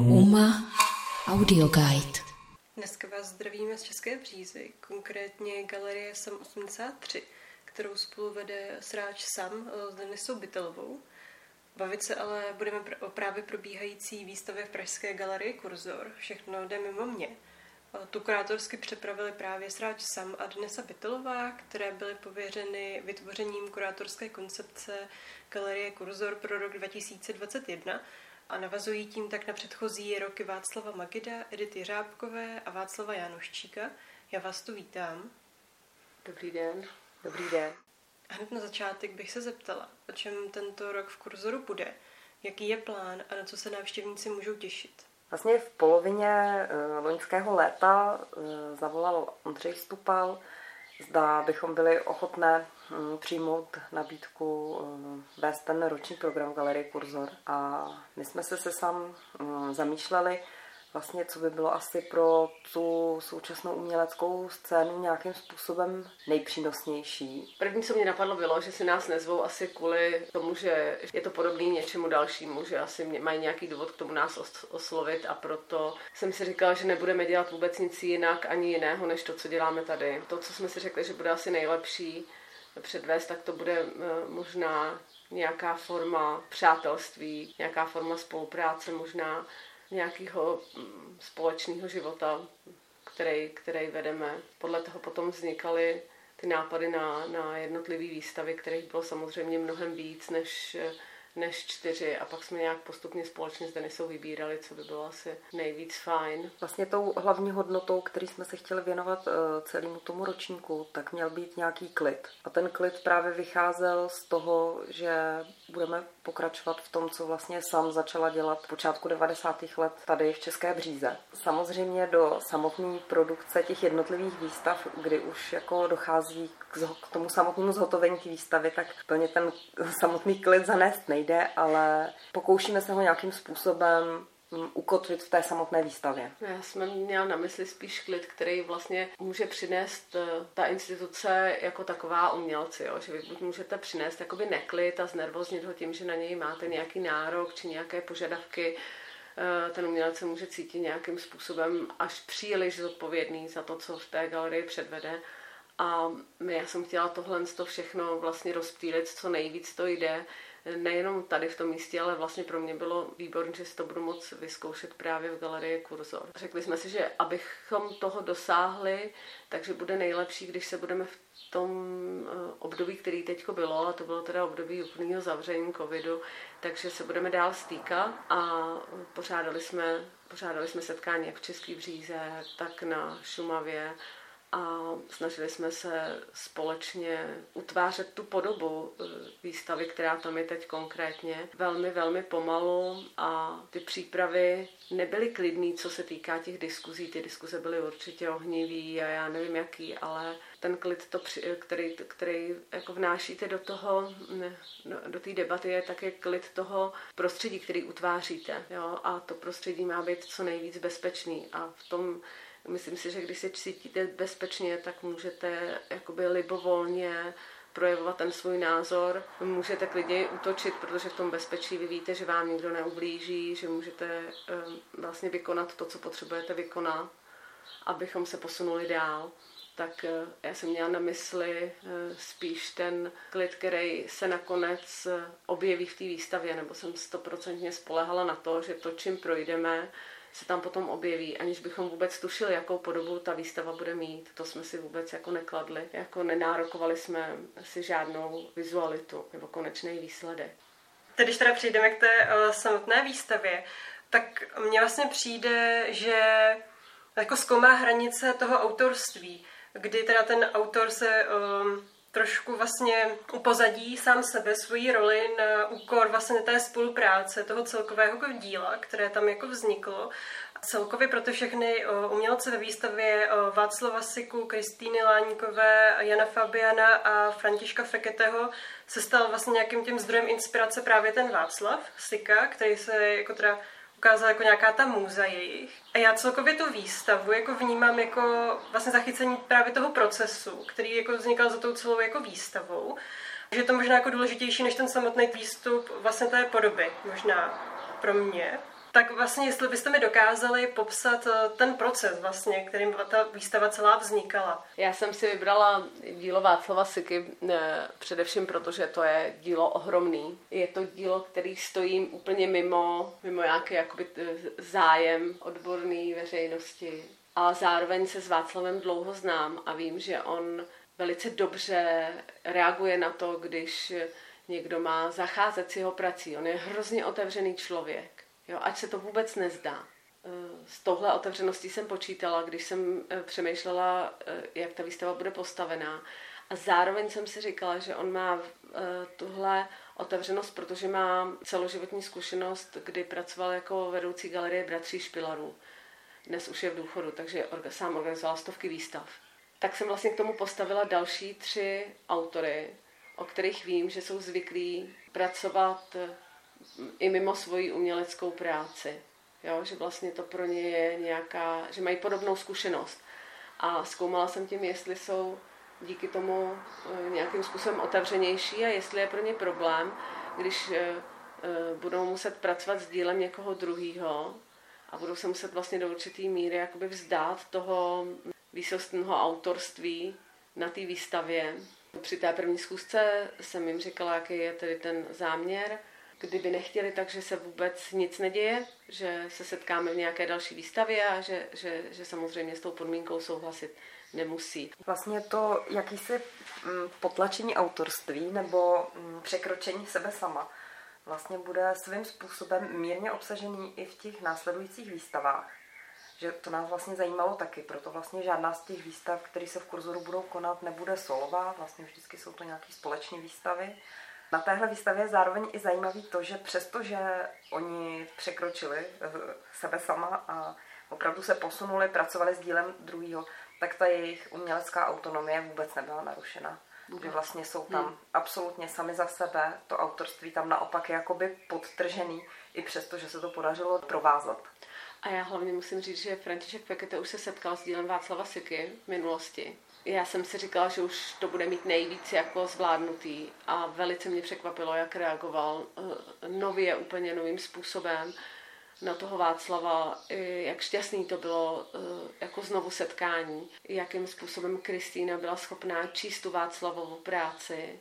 UMA Audio Guide. Dneska vás zdravíme z České břízy, konkrétně Galerie SAM 83, kterou spolu vede Sráč Sam s Denisou Bytelovou. Bavit se ale budeme o právě probíhající výstavě v Pražské galerii Kurzor. Všechno jde mimo mě. Tu kurátorsky přepravili právě Sráč Sam a Denisa Bytelová, které byly pověřeny vytvořením kurátorské koncepce Galerie Kurzor pro rok 2021 a navazují tím tak na předchozí roky Václava Magida, Edity Řábkové a Václava Janoščíka. Já vás tu vítám. Dobrý den. Dobrý den. A hned na začátek bych se zeptala, o čem tento rok v kurzoru bude, jaký je plán a na co se návštěvníci můžou těšit. Vlastně v polovině uh, loňského léta uh, zavolal Ondřej Stupal, zda bychom byli ochotné přijmout nabídku um, vést ten roční program Galerie Kurzor. A my jsme se se sám um, zamýšleli, vlastně, co by bylo asi pro tu současnou uměleckou scénu nějakým způsobem nejpřínosnější. První, co mě napadlo, bylo, že si nás nezvou asi kvůli tomu, že je to podobný něčemu dalšímu, že asi mají nějaký důvod k tomu nás oslovit a proto jsem si říkala, že nebudeme dělat vůbec nic jinak ani jiného, než to, co děláme tady. To, co jsme si řekli, že bude asi nejlepší předvést, tak to bude eh, možná nějaká forma přátelství, nějaká forma spolupráce, možná nějakého mm, společného života, který, který vedeme. Podle toho potom vznikaly ty nápady na, na jednotlivé výstavy, kterých bylo samozřejmě mnohem víc než než čtyři a pak jsme nějak postupně společně s Denisou vybírali, co by bylo asi nejvíc fajn. Vlastně tou hlavní hodnotou, který jsme se chtěli věnovat eh, celému tomu ročníku, tak měl být nějaký klid. A ten klid právě vycházel z toho, že budeme pokračovat v tom, co vlastně sám začala dělat v počátku 90. let tady v České bříze. Samozřejmě do samotné produkce těch jednotlivých výstav, kdy už jako dochází k tomu samotnému zhotovení té výstavy, tak plně ten samotný klid zanést nejde, ale pokoušíme se ho nějakým způsobem ukotvit v té samotné výstavě. Já jsem měla na mysli spíš klid, který vlastně může přinést eh, ta instituce jako taková umělci, jo? že vy buď můžete přinést jakoby neklid a znervoznit ho tím, že na něj máte nějaký nárok či nějaké požadavky, eh, ten umělec se může cítit nějakým způsobem až příliš zodpovědný za to, co v té galerii předvede a já jsem chtěla tohle to všechno vlastně rozptýlit, co nejvíc to jde. Nejenom tady v tom místě, ale vlastně pro mě bylo výborné, že si to budu moct vyzkoušet právě v galerii Kurzor. Řekli jsme si, že abychom toho dosáhli, takže bude nejlepší, když se budeme v tom eh, období, který teď bylo, a to bylo teda období úplného zavření covidu, takže se budeme dál stýkat a pořádali jsme, pořádali jsme setkání jak v České bříze, tak na Šumavě a snažili jsme se společně utvářet tu podobu e, výstavy, která tam je teď konkrétně, velmi, velmi pomalu a ty přípravy nebyly klidný, co se týká těch diskuzí. Ty diskuze byly určitě ohnivý a já nevím jaký, ale ten klid, to, který, který jako vnášíte do toho, do té debaty, je také klid toho prostředí, který utváříte. Jo? A to prostředí má být co nejvíc bezpečný. A v tom Myslím si, že když se cítíte bezpečně, tak můžete jakoby libovolně projevovat ten svůj názor. Můžete klidně útočit, protože v tom bezpečí vy víte, že vám nikdo neublíží, že můžete um, vlastně vykonat to, co potřebujete vykonat, abychom se posunuli dál. Tak uh, já jsem měla na mysli uh, spíš ten klid, který se nakonec uh, objeví v té výstavě, nebo jsem stoprocentně spolehala na to, že to, čím projdeme, se tam potom objeví, aniž bychom vůbec tušili, jakou podobu ta výstava bude mít. To jsme si vůbec jako nekladli. Jako nenárokovali jsme si žádnou vizualitu nebo konečný výsledek. Teď, když teda přijdeme k té uh, samotné výstavě, tak mně vlastně přijde, že jako zkoumá hranice toho autorství, kdy teda ten autor se um, trošku vlastně upozadí sám sebe, svoji roli na úkor vlastně té spolupráce, toho celkového díla, které tam jako vzniklo. Celkově pro ty všechny umělce ve výstavě Václava Siku, Kristýny Láníkové, Jana Fabiana a Františka Feketého se stal vlastně nějakým tím zdrojem inspirace právě ten Václav Sika, který se jako teda ukázala jako nějaká ta můza jejich. A já celkově tu výstavu jako vnímám jako vlastně zachycení právě toho procesu, který jako vznikal za tou celou jako výstavou. Že je to možná jako důležitější než ten samotný výstup vlastně té podoby, možná pro mě. Tak vlastně, jestli byste mi dokázali popsat eh, ten proces vlastně, kterým ta výstava celá vznikala. Já jsem si vybrala dílo Václava Siky ne, především proto, že to je dílo ohromný. Je to dílo, který stojí úplně mimo, mimo nějaký jakoby, zájem odborný veřejnosti. A zároveň se s Václavem dlouho znám a vím, že on velice dobře reaguje na to, když někdo má zacházet s jeho prací. On je hrozně otevřený člověk, jo, ať se to vůbec nezdá. Eh, s touhle otevřeností jsem počítala, když jsem eh, přemýšlela, eh, jak ta výstava bude postavená. A zároveň jsem si říkala, že on má tuhle otevřenost, protože má celoživotní zkušenost, kdy pracoval jako vedoucí galerie Bratří Špilarů. Dnes už je v důchodu, takže sám organizoval stovky výstav. Tak jsem vlastně k tomu postavila další tři autory, o kterých vím, že jsou zvyklí pracovat i mimo svoji uměleckou práci. Jo, že vlastně to pro ně je nějaká, že mají podobnou zkušenost. A zkoumala jsem tím, jestli jsou díky tomu eh, nějakým způsobem otevřenější a jestli je pro ně problém, když eh, eh, budou muset pracovat s dílem někoho druhého a budou se muset vlastně do určitý míry jakoby vzdát toho výsostného autorství na té výstavě. Při té první schůzce jsem jim říkala, jaký je tedy ten záměr kdyby nechtěli, takže se vůbec nic neděje, že se setkáme v nějaké další výstavě a že, že, že samozřejmě s tou podmínkou souhlasit nemusí. Vlastně to jakýsi mm, potlačení autorství nebo mm, překročení sebe sama vlastně bude svým způsobem mírně obsažený i v těch následujících výstavách. Že to nás vlastně zajímalo taky, proto vlastně žádná z těch výstav, které se v kurzoru budou konat, nebude solová, vlastně vždycky jsou to nějaké společné výstavy. Na téhle výstavě je zároveň i zajímavý to, že přestože oni překročili eh, sebe sama a opravdu se posunuli, pracovali s dílem druhého, tak ta jejich umělecká autonomie vůbec nebyla narušena. Že vlastně jsou tam hmm. absolutně sami za sebe, to autorství tam naopak je jakoby podtržený, i přesto, že se to podařilo provázat. A já hlavně musím říct, že František Pekete už se setkal s dílem Václava Siky v minulosti já jsem si říkala, že už to bude mít nejvíc jako zvládnutý a velice mě překvapilo, jak reagoval eh, nově, úplně novým způsobem na toho Václava, jak šťastný to bylo eh, jako znovu setkání, jakým způsobem Kristýna byla schopná číst tu Václavovou práci.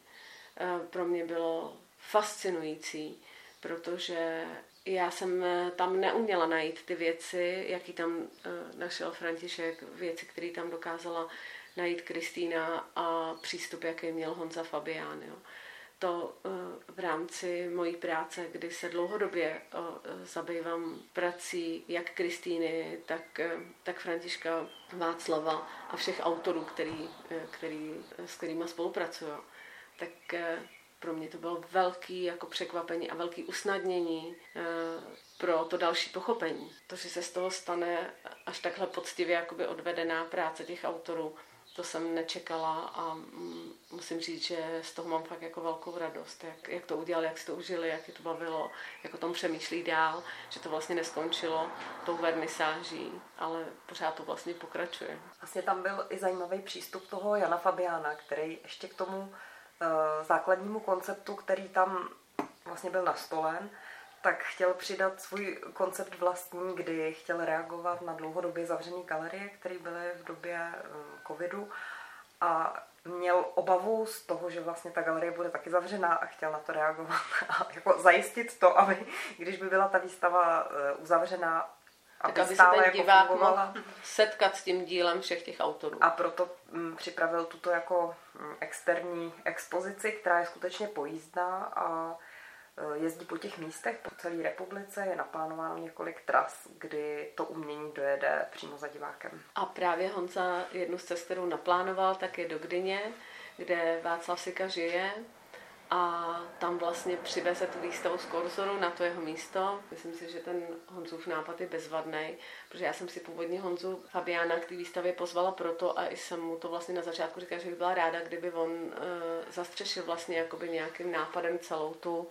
Eh, pro mě bylo fascinující, protože já jsem tam neuměla najít ty věci, jaký tam našel František, věci, které tam dokázala najít Kristýna a přístup, jaký měl Honza Fabián. Jo. To eh, v rámci mojí práce, kdy se dlouhodobě eh, zabývám prací jak Kristýny, tak, eh, tak Františka Václava a všech autorů, který, který, s kterými spolupracuju, tak pro mě to bylo velký jako překvapení a velký usnadnění pro to další pochopení. To, že se z toho stane až takhle poctivě jakoby odvedená práce těch autorů, to jsem nečekala a mm, musím říct, že z toho mám fakt jako velkou radost, jak, jak to udělali, jak si to užili, jak je to bavilo, jak o tom přemýšlí dál, že to vlastně neskončilo tou vernisáží, ale pořád to vlastně pokračuje. Vlastně tam byl i zajímavý přístup toho Jana Fabiána, který ještě k tomu uh, základnímu konceptu, který tam vlastně byl nastolen, tak chtěl přidat svůj koncept vlastní, kdy chtěl reagovat na dlouhodobě zavřené galerie, které byly v době eh, covidu a měl obavu z toho, že vlastně ta galerie bude taky zavřená a chtěl na to reagovat a jako zajistit to, aby když by byla ta výstava eh, uzavřená, aby, tak aby stále se ten jako divák mohl setkat s tím dílem všech těch autorů. A proto m, mm, připravil tuto jako mm, externí expozici, která je skutečně pojízdná a jezdí po těch místech po celé republice, je naplánováno několik tras, kdy to umění dojede přímo za divákem. A právě Honza jednu z cest, kterou naplánoval, tak je do Gdyně, kde Václav Sika žije a tam vlastně přiveze tu výstavu z Korzoru na to jeho místo. Myslím si, že ten Honzův nápad je bezvadný, protože já jsem si původně Honzu Fabiána k té výstavě pozvala proto a i jsem mu to vlastně na začátku říkala, že bych byla ráda, kdyby on uh, zastřešil vlastně jakoby nějakým nápadem celou tu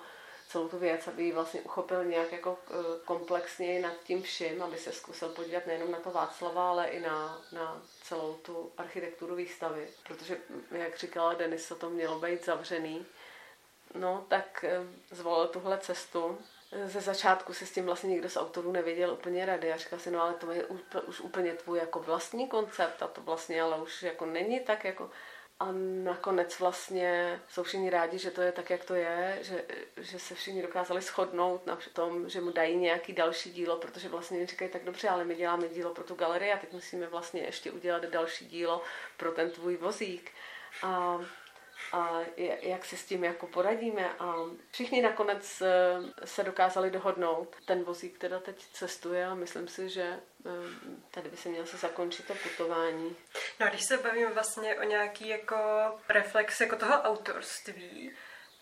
celou tu věc, aby ji vlastně uchopil nějak jako eh, komplexněji nad tím vším, aby se zkusil podívat nejenom na to Václava, ale i na, na celou tu architekturu výstavy. Protože, jak říkala Denis, to mělo být zavřený. No, tak eh, zvolil tuhle cestu ze začátku se s tím vlastně nikdo z autorů nevěděl úplně rady a říkal si, no ale to je už úplně tvůj jako vlastní koncept a to vlastně ale už jako není tak jako a nakonec vlastně jsou všichni rádi, že to je tak, jak to je, že, že se všichni dokázali shodnout na tom, že mu dají nějaký další dílo, protože vlastně říkají tak dobře, ale my děláme dílo pro tu galerii a teď musíme vlastně ještě udělat další dílo pro ten tvůj vozík. A a jak si s tím jako poradíme. A všichni nakonec eh, se dokázali dohodnout. Ten vozík teda teď cestuje a myslím si, že eh, tady by se mělo se zakončit to putování. No a když se bavíme vlastně o nějaký jako reflex jako toho autorství,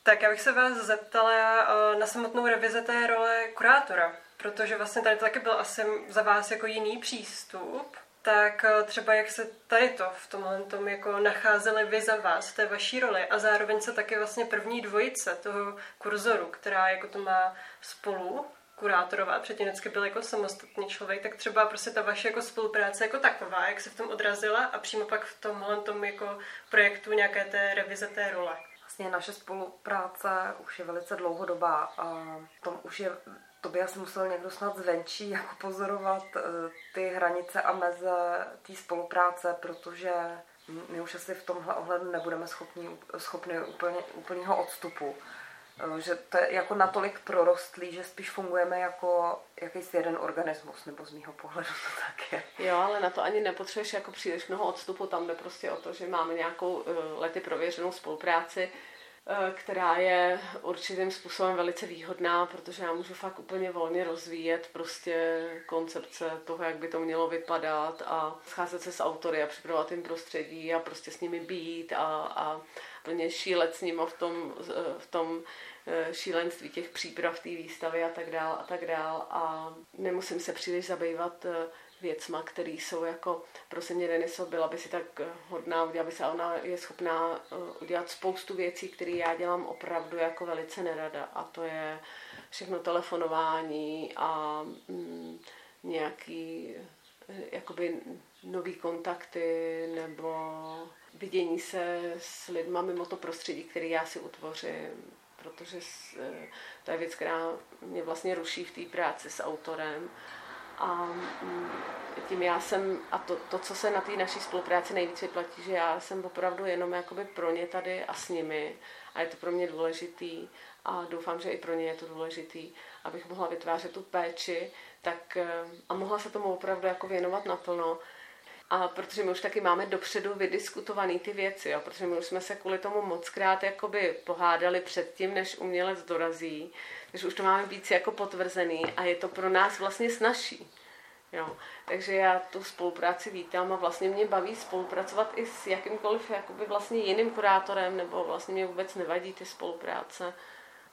tak já bych se vás zeptala eh, na samotnou revize té role kurátora, protože vlastně tady to taky byl asi za vás jako jiný přístup tak eh, třeba jak se tady to v tomhle tom jako nacházeli vy za vás v té vaší roli a zároveň se taky vlastně první dvojice toho kurzoru, která jako to má spolu kurátorovat, předtím vždycky byl jako samostatný člověk, tak třeba prostě ta vaše jako spolupráce jako taková, jak se v tom odrazila a přímo pak v tomhle tom jako projektu nějaké té revize té role. Vlastně naše spolupráce už je velice dlouhodobá a tom už je to by asi musel někdo snad zvenčí jako pozorovat eh, ty hranice a meze té spolupráce, protože my už asi v tomhle ohledu nebudeme schopni, schopni úplně, úplného odstupu. Eh, že to je jako natolik prorostlý, že spíš fungujeme jako jakýsi jeden organismus, nebo z mýho pohledu to tak je. Jo, ale na to ani nepotřebuješ jako příliš mnoho odstupu, tam jde prostě o to, že máme nějakou eh, lety prověřenou spolupráci, která je určitým způsobem velice výhodná, protože já můžu fakt úplně volně rozvíjet prostě koncepce toho, jak by to mělo vypadat a scházet se s autory a připravovat jim prostředí a prostě s nimi být a, a plně šílet s nimi v tom, v tom eh, šílenství těch příprav té výstavy a tak dál a tak dál. A nemusím se příliš zabývat eh, věcma, které jsou jako, prosím mě Deniso, byla by si tak eh, hodná udělat by se, ona je schopná eh, udělat spoustu věcí, které já dělám opravdu jako velice nerada. A to je všechno telefonování a mm, nějaký eh, jakoby nový kontakty nebo vidění se s lidma mimo to prostředí, který já si utvořím, protože to je věc, která mě vlastně ruší v té práci s autorem a mm, tím já jsem, a to, to co se na té naší spolupráci nejvíc vyplatí, že já jsem opravdu jenom jakoby pro ně tady a s nimi a je to pro mě důležitý a doufám, že i pro ně je to důležitý, abych mohla vytvářet tu péči tak, eh, a mohla se tomu opravdu jako věnovat naplno. A protože my už taky máme dopředu vydiskutované ty věci, jo? protože my už jsme se kvůli tomu mockrát jakoby pohádali předtím, než umělec dorazí, takže už to máme víc jako potvrzený a je to pro nás vlastně snažší. Jo. Takže já tu spolupráci vítám a vlastně mě baví spolupracovat i s jakýmkoliv jakoby vlastně jiným kurátorem, nebo vlastně mě vůbec nevadí ty spolupráce.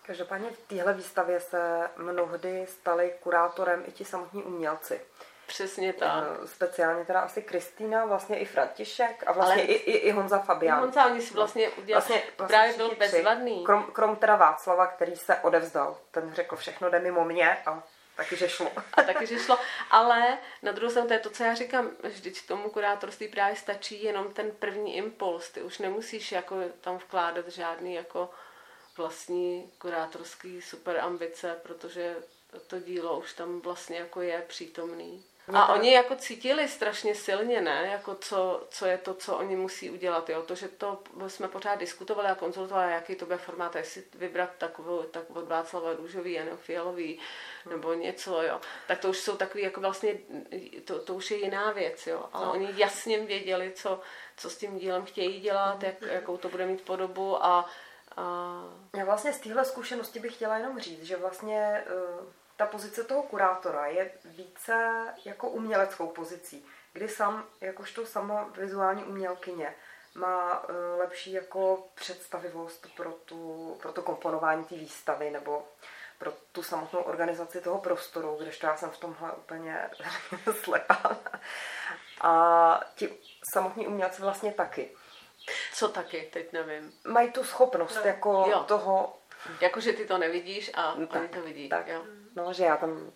Každopádně v téhle výstavě se mnohdy stali kurátorem i ti samotní umělci. Přesně tak. Speciálně teda asi Kristýna, vlastně i František a vlastně Ale... i, i, i Honza Fabián. Honza, oni si vlastně udělali, vlastně, vlastně právě byl bezvadný. Krom, krom teda Václava, který se odevzdal. Ten řekl, všechno jde mimo mě a taky, že šlo. A taky, že šlo. Ale na druhou stranu, to je to, co já říkám, vždyť tomu kurátorství právě stačí jenom ten první impuls. Ty už nemusíš jako tam vkládat žádný jako vlastní kurátorský super ambice, protože to dílo už tam vlastně jako je přítomný. A oni jako cítili strašně silně, ne? Jako co, co je to, co oni musí udělat, jo? To, že to jsme pořád diskutovali a konzultovali, jaký to bude formát, jestli vybrat takovou, tak od Václava Růžový, nebo Fialový, nebo něco, jo. Tak to už jsou takový, jako vlastně, to, to už je jiná věc, jo. Ale no. oni jasně věděli, co, co s tím dílem chtějí dělat, jak, jakou to bude mít podobu a, a... Já vlastně z téhle zkušenosti bych chtěla jenom říct, že vlastně uh ta pozice toho kurátora je více jako uměleckou pozicí, kdy sám, jakožto sama vizuální umělkyně, má uh, lepší jako představivost pro, tu, pro to komponování té výstavy nebo pro tu samotnou organizaci toho prostoru, kdežto já jsem v tomhle úplně slepá. A ti samotní umělci vlastně taky. Co taky, teď nevím. Mají tu schopnost no, jako jo. toho Jakože ty to nevidíš a no, oni to vidí. Tak. Jo. No, že já tam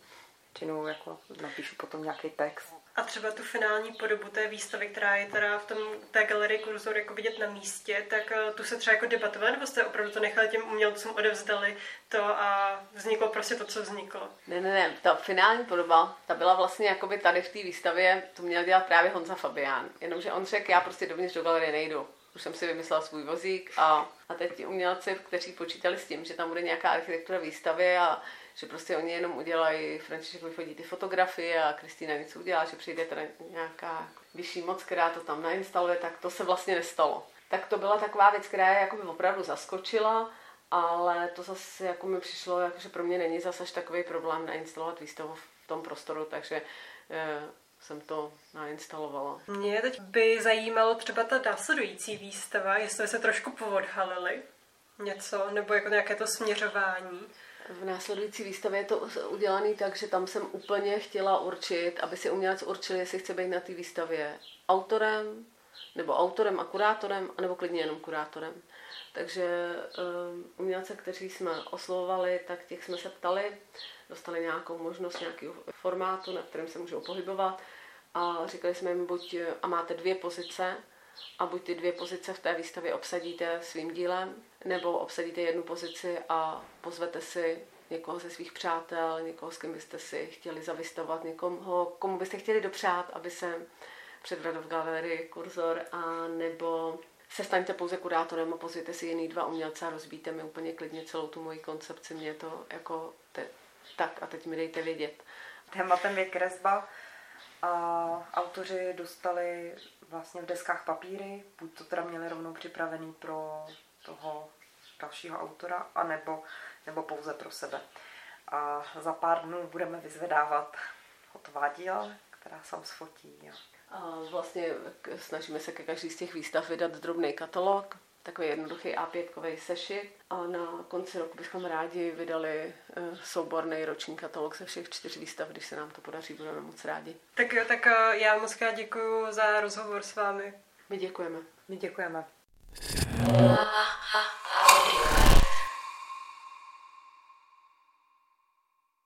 částečnou jako napíšu potom nějaký text. A třeba tu finální podobu té výstavy, která je teda v tom, té galerii kurzor jako vidět na místě, tak eh, tu se třeba jako debatovali, nebo jste opravdu to nechali těm umělcům odevzdali to a vzniklo prostě to, co vzniklo? Ne, ne, ne, ta finální podoba, ta byla vlastně jakoby tady v té výstavě, to měl dělat právě Honza Fabián, jenomže on řekl, já prostě dovnitř do galerie nejdu. Už jsem si vymyslela svůj vozík a, a teď ti umělci, kteří počítali s tím, že tam bude nějaká architektura výstavy a že prostě oni jenom udělají, František vyfotí ty fotografie a Kristýna něco udělá, že přijde teda nějaká vyšší moc, která to tam nainstaluje, tak to se vlastně nestalo. Tak to byla taková věc, která je jako by opravdu zaskočila, ale to zase jako mi přišlo, jako, že pro mě není zase až takový problém nainstalovat výstavu v tom prostoru, takže eh, jsem to nainstalovala. Mě teď by zajímalo třeba ta následující výstava, jestli se trošku povodhalili něco, nebo jako nějaké to směřování. V následující výstavě je to udělané tak, že tam jsem úplně chtěla určit, aby si umělec určil, jestli chce být na té výstavě autorem, nebo autorem a kurátorem, anebo klidně jenom kurátorem. Takže um, umělce, kteří jsme oslovovali, tak těch jsme se ptali, dostali nějakou možnost nějakého formátu, na kterém se můžou pohybovat a říkali jsme jim buď, a máte dvě pozice, a buď ty dvě pozice v té výstavě obsadíte svým dílem, nebo obsadíte jednu pozici a pozvete si někoho ze svých přátel, někoho, s kým byste si chtěli zavystavovat, někoho, komu byste chtěli dopřát, aby se předvedl v galerii kurzor, a nebo se staňte pouze kurátorem a pozvěte si jiný dva umělce a rozbíte mi úplně klidně celou tu moji koncepci. Mě to jako te, tak a teď mi dejte vědět. Tématem je kresba a autoři dostali vlastně v deskách papíry, buď to teda měli rovnou připravený pro toho dalšího autora, anebo, nebo pouze pro sebe. A za pár dnů budeme vyzvedávat hotová díla, která sám sfotí. A vlastně snažíme se ke každý z těch výstav vydat drobný katalog, takový jednoduchý A5 sešit a na konci roku bychom rádi vydali eh, souborný roční katalog ze všech čtyř výstav, když se nám to podaří, budeme moc rádi. Tak jo, tak eh, já moc krát děkuji za rozhovor s vámi. My děkujeme. My děkujeme.